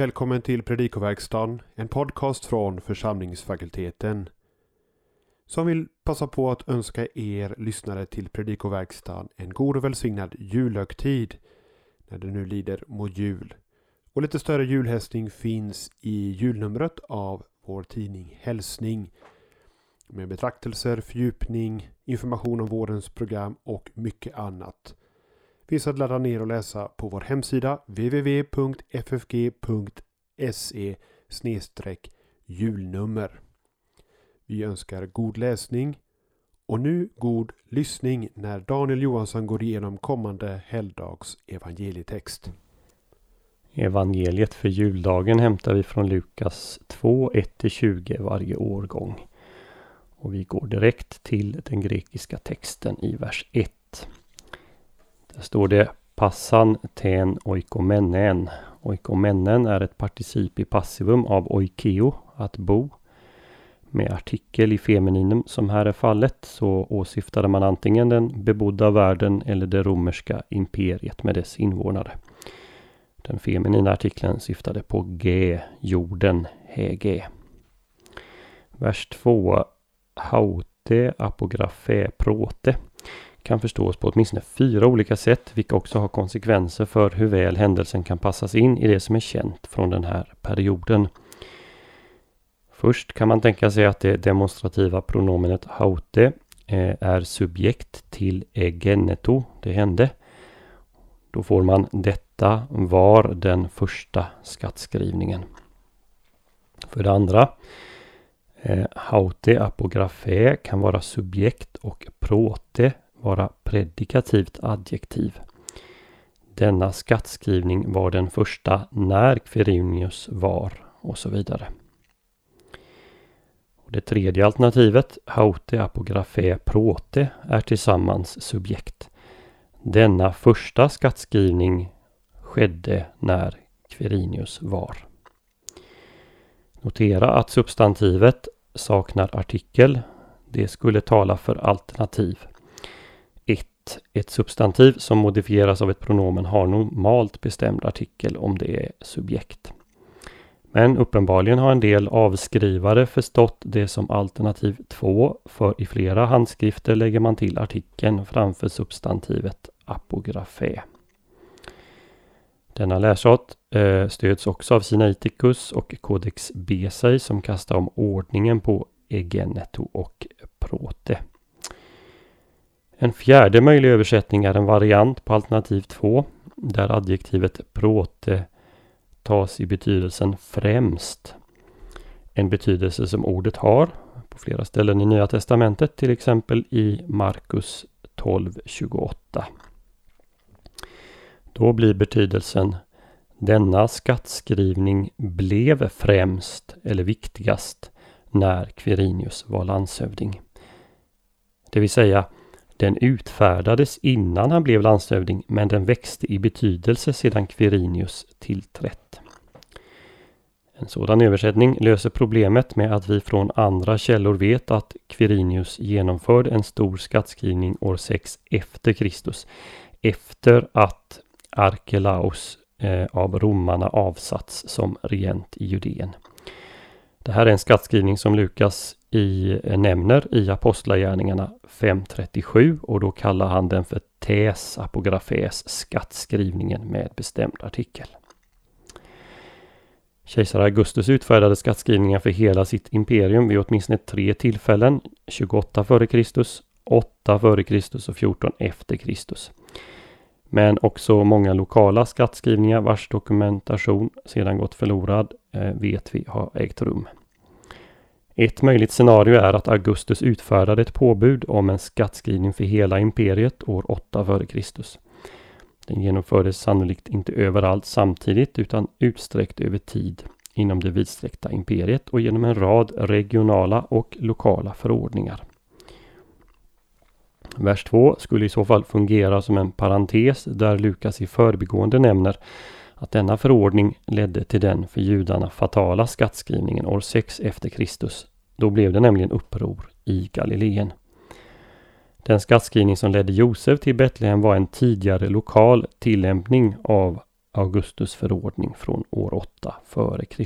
välkommen till Predikoverkstan, en podcast från församlingsfakulteten. Som vill passa på att önska er lyssnare till Predikoverkstan en god och välsignad julhögtid när det nu lider mot jul. Och lite större julhälsning finns i julnumret av vår tidning Hälsning med betraktelser, fördjupning, information om vårens program och mycket annat finns att ladda ner och läsa på vår hemsida www.ffg.se julnummer. Vi önskar god läsning och nu god lyssning när Daniel Johansson går igenom kommande helgdags evangelietext. Evangeliet för juldagen hämtar vi från Lukas 2, 1-20 varje årgång. Och vi går direkt till den grekiska texten i vers 1. Där står det passan ten oikomenen. Oikomenen är ett particip i passivum av oikeo, att bo. Med artikel i femininum som här är fallet så åsyftade man antingen den bebodda världen eller det romerska imperiet med dess invånare. Den feminina artikeln syftade på G, jorden, hege. Vers 2. Haute apografe prote kan förstås på åtminstone fyra olika sätt, vilka också har konsekvenser för hur väl händelsen kan passas in i det som är känt från den här perioden. Först kan man tänka sig att det demonstrativa pronomenet haute eh, är subjekt till egeneto, det hände. Då får man detta var den första skattskrivningen. För det andra, eh, haute apografe kan vara subjekt och prote vara predikativt adjektiv. Denna skattskrivning var den första när Quirinius var och så vidare. Det tredje alternativet, haute apografe prote, är tillsammans subjekt. Denna första skattskrivning skedde när Quirinius var. Notera att substantivet saknar artikel. Det skulle tala för alternativ. Ett substantiv som modifieras av ett pronomen har normalt bestämd artikel om det är subjekt. Men uppenbarligen har en del avskrivare förstått det som alternativ 2 för i flera handskrifter lägger man till artikeln framför substantivet apografe. Denna läsart eh, stöds också av Sinaiticus och Codex Besai som kastar om ordningen på egeneto och prote. En fjärde möjlig översättning är en variant på alternativ 2 där adjektivet prote tas i betydelsen främst. En betydelse som ordet har på flera ställen i Nya Testamentet, till exempel i Markus 12.28. Då blir betydelsen Denna skattskrivning blev främst eller viktigast när Quirinius var landshövding. Det vill säga den utfärdades innan han blev landshövding men den växte i betydelse sedan Quirinius tillträtt. En sådan översättning löser problemet med att vi från andra källor vet att Quirinius genomförde en stor skattskrivning år 6 efter Kristus. Efter att Arkelaus eh, av romarna avsatts som regent i Judeen. Det här är en skattskrivning som Lukas i, eh, nämner i Apostlagärningarna 5.37 och då kallar han den för tes apografes skattskrivningen med bestämd artikel. Kejsar Augustus utfärdade skattskrivningar för hela sitt imperium vid åtminstone tre tillfällen, 28 f.Kr., 8 f.Kr. och 14 efter Kristus. Men också många lokala skattskrivningar vars dokumentation sedan gått förlorad eh, vet vi har ägt rum. Ett möjligt scenario är att Augustus utfärdade ett påbud om en skattskrivning för hela imperiet år 8 f.Kr. Den genomfördes sannolikt inte överallt samtidigt utan utsträckt över tid inom det vidsträckta imperiet och genom en rad regionala och lokala förordningar. Vers 2 skulle i så fall fungera som en parentes där Lukas i förbigående nämner att denna förordning ledde till den för judarna fatala skattskrivningen år 6 efter Kristus. Då blev det nämligen uppror i Galileen. Den skattskrivning som ledde Josef till Betlehem var en tidigare lokal tillämpning av Augustus förordning från år 8 f.Kr.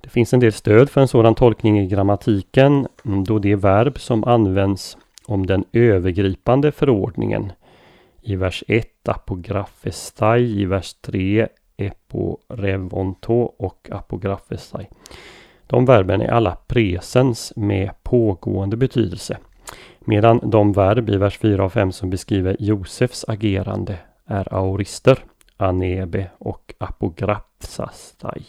Det finns en del stöd för en sådan tolkning i grammatiken då det verb som används om den övergripande förordningen i vers 1 apografestai, i vers 3 eporevonto och apografestai. De verben är alla presens med pågående betydelse. Medan de verb i vers 4 och 5 som beskriver Josefs agerande är aorister, anebe och apograpsastai.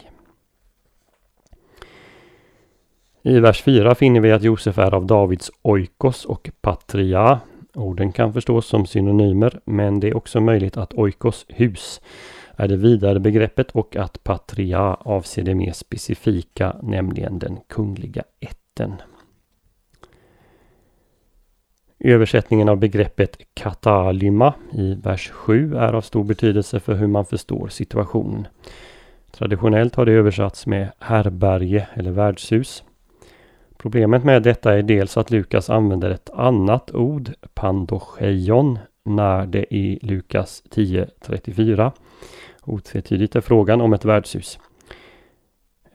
I vers 4 finner vi att Josef är av Davids oikos och patria. Orden kan förstås som synonymer men det är också möjligt att oikos, hus, är det vidare begreppet och att patria avser det mer specifika, nämligen den kungliga ätten. Översättningen av begreppet katalyma i vers 7 är av stor betydelse för hur man förstår situationen. Traditionellt har det översatts med herberge eller värdshus. Problemet med detta är dels att Lukas använder ett annat ord, pandocheion, när det i Lukas 10.34 otvetydigt är frågan om ett värdshus.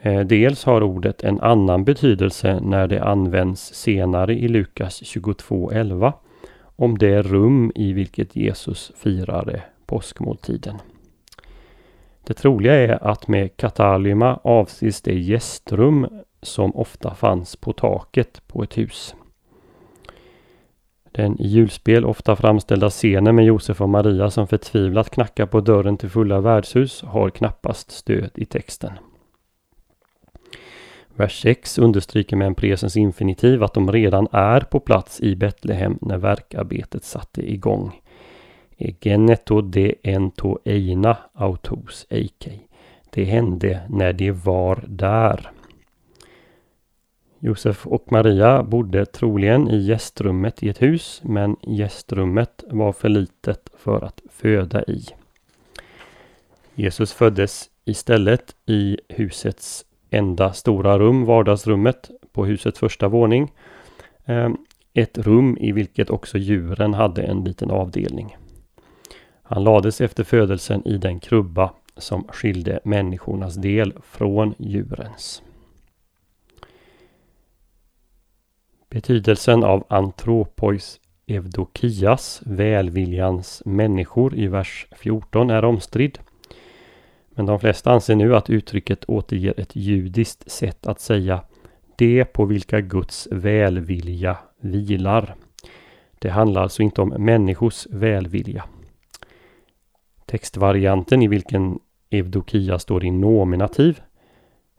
Eh, dels har ordet en annan betydelse när det används senare i Lukas 22.11 om det rum i vilket Jesus firade påskmåltiden. Det troliga är att med katalyma avses det gästrum som ofta fanns på taket på ett hus. Den i julspel ofta framställda scenen med Josef och Maria som förtvivlat knackar på dörren till fulla värdshus har knappast stöd i texten. Vers 6 understryker med en presens infinitiv att de redan är på plats i Betlehem när verkarbetet satte igång. Egeneto de ento eina autos eikei. Det hände när de var där. Josef och Maria bodde troligen i gästrummet i ett hus, men gästrummet var för litet för att föda i. Jesus föddes istället i husets enda stora rum, vardagsrummet, på husets första våning. Ehm, ett rum i vilket också djuren hade en liten avdelning. Han lades efter födelsen i den krubba som skilde människornas del från djurens. Betydelsen av antropois evdokias, välviljans människor i vers 14 är omstridd. Men de flesta anser nu att uttrycket återger ett judiskt sätt att säga det på vilka Guds välvilja vilar. Det handlar alltså inte om människors välvilja. Textvarianten i vilken Evdokia står i nominativ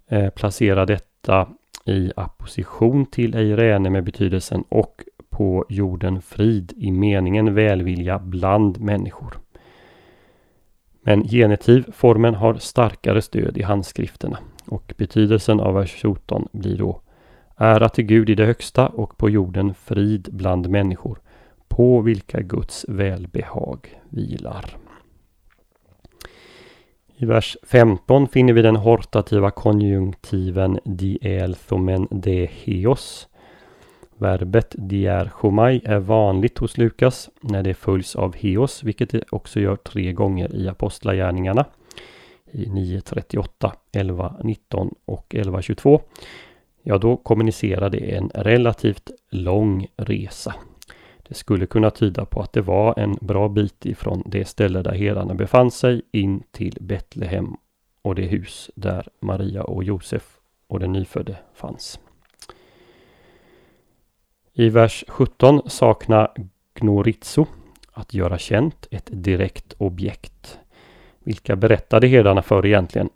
eh, placerar detta i apposition till eirene med betydelsen och på jorden frid i meningen välvilja bland människor. Men genitivformen har starkare stöd i handskrifterna och betydelsen av vers 14 blir då Ära till Gud i det högsta och på jorden frid bland människor på vilka Guds välbehag vilar. I vers 15 finner vi den hortativa konjunktiven dielthomen deheos. Verbet dierchomai är vanligt hos Lukas när det följs av heos, vilket det också gör tre gånger i Apostlagärningarna. I 9.38, 11.19 och 11.22. Ja, då kommunicerar det en relativt lång resa. Det skulle kunna tyda på att det var en bra bit ifrån det ställe där herdarna befann sig in till Betlehem och det hus där Maria och Josef och den nyfödde fanns. I vers 17 saknar Gnorizo att göra känt ett direkt objekt. Vilka berättade herdarna för egentligen?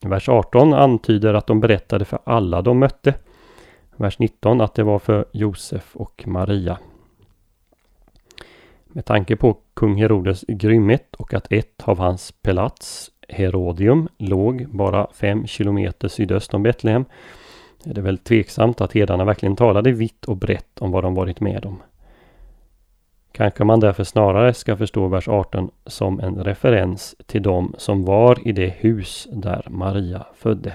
Vers 18 antyder att de berättade för alla de mötte. Vers 19 att det var för Josef och Maria. Med tanke på kung Herodes grymhet och att ett av hans pelats, Herodium, låg bara fem kilometer sydöst om Betlehem är det väl tveksamt att herdarna verkligen talade vitt och brett om vad de varit med om. Kanske man därför snarare ska förstå vers 18 som en referens till dem som var i det hus där Maria födde.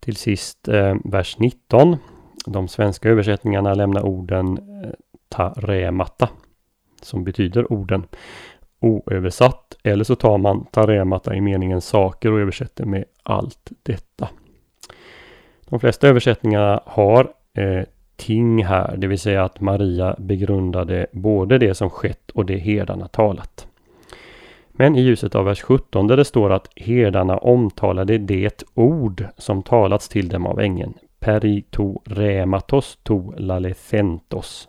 Till sist eh, vers 19. De svenska översättningarna lämnar orden eh, taremata. som betyder orden oöversatt. Eller så tar man taremata i meningen saker och översätter med allt detta. De flesta översättningarna har eh, ting här, det vill säga att Maria begrundade både det som skett och det herdarna talat. Men i ljuset av vers 17 där det står att herdarna omtalade det ord som talats till dem av ängeln. Perito rematos to lalethentos.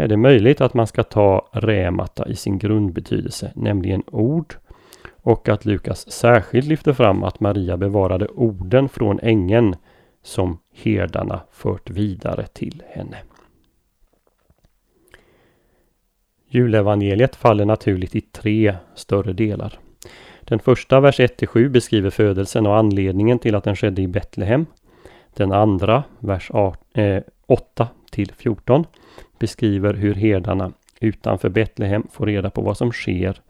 Är det möjligt att man ska ta remata i sin grundbetydelse, nämligen ord, och att Lukas särskilt lyfter fram att Maria bevarade orden från ängeln som herdarna fört vidare till henne. Julevangeliet faller naturligt i tre större delar. Den första, vers 1-7, beskriver födelsen och anledningen till att den skedde i Betlehem. Den andra, vers 8-14, eh, beskriver hur herdarna utanför Betlehem får reda på vad som sker.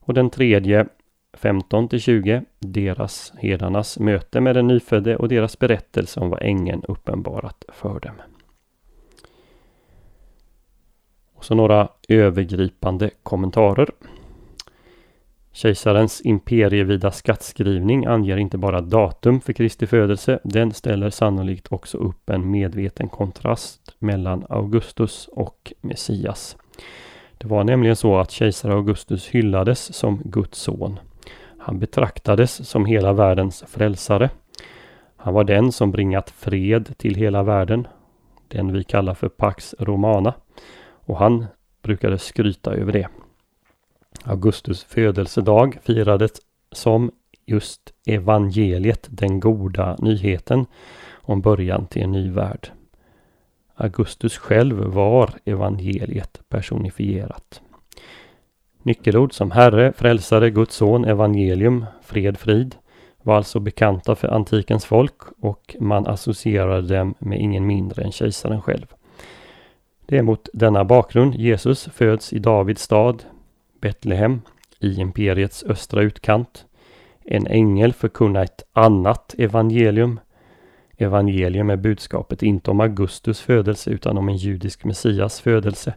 Och den tredje, 15 20, deras herdarnas möte med den nyfödde och deras berättelse om vad ängeln uppenbarat för dem. Och så några övergripande kommentarer. Kejsarens imperievida skattskrivning anger inte bara datum för Kristi födelse, den ställer sannolikt också upp en medveten kontrast mellan Augustus och Messias. Det var nämligen så att kejsar Augustus hyllades som Guds son. Han betraktades som hela världens frälsare. Han var den som bringat fred till hela världen, den vi kallar för Pax Romana. Och han brukade skryta över det. Augustus födelsedag firades som just evangeliet, den goda nyheten om början till en ny värld. Augustus själv var evangeliet personifierat. Nyckelord som Herre, Frälsare, Guds son, Evangelium, Fred, Frid var alltså bekanta för antikens folk och man associerade dem med ingen mindre än kejsaren själv. Det är mot denna bakgrund Jesus föds i Davids stad, Betlehem, i imperiets östra utkant. En ängel förkunnar ett annat evangelium. Evangelium är budskapet inte om Augustus födelse utan om en judisk Messias födelse.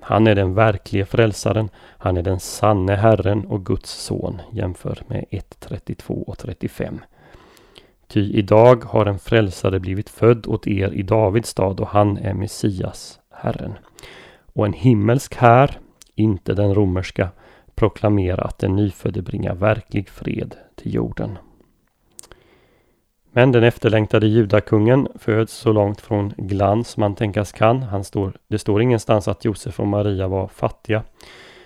Han är den verkliga frälsaren, han är den sanne Herren och Guds son, jämför med 1.32 och 35. Ty idag har en frälsare blivit född åt er i Davids stad och han är Messias, Herren. Och en himmelsk här, inte den romerska, proklamera att den nyfödde bringar verklig fred till jorden. Men den efterlängtade judakungen föds så långt från glans man tänkas kan. Han står, det står ingenstans att Josef och Maria var fattiga.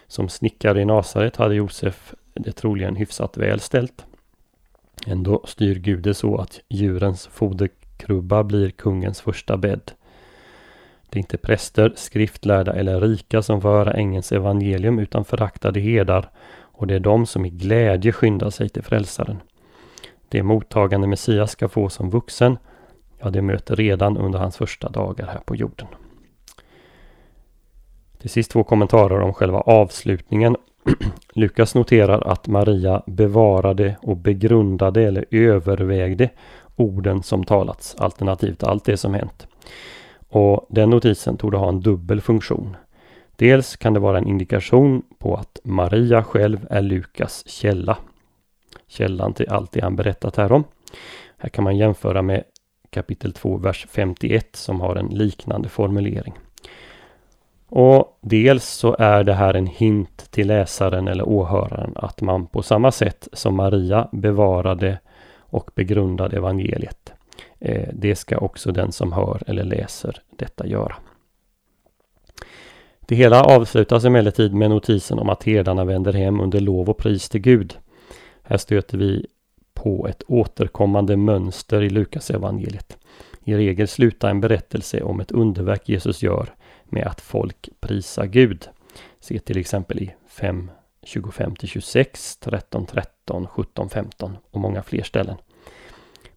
Som snickare i Nasaret hade Josef det troligen hyfsat väl ställt. Ändå styr Gud det så att djurens foderkrubba blir kungens första bädd. Det är inte präster, skriftlärda eller rika som får höra ängelns evangelium utan föraktade herdar och det är de som i glädje skyndar sig till frälsaren. Det mottagande Messias ska få som vuxen, ja det möter redan under hans första dagar här på jorden. Till sist två kommentarer om själva avslutningen. Lukas noterar att Maria bevarade och begrundade eller övervägde orden som talats, alternativt allt det som hänt. Och den notisen tog ha en dubbel funktion. Dels kan det vara en indikation på att Maria själv är Lukas källa. Källan till allt det han berättat här om. Här kan man jämföra med kapitel 2, vers 51 som har en liknande formulering. Och dels så är det här en hint till läsaren eller åhöraren att man på samma sätt som Maria bevarade och begrundade evangeliet Eh, det ska också den som hör eller läser detta göra. Det hela avslutas emellertid med notisen om att herdarna vänder hem under lov och pris till Gud. Här stöter vi på ett återkommande mönster i Lukas evangeliet. I regel slutar en berättelse om ett underverk Jesus gör med att folk prisar Gud. Se till exempel i 5, 25-26, 13, 13, 17, 15 och många fler ställen.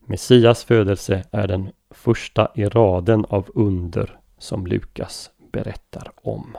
Messias födelse är den första i raden av under som Lukas berättar om.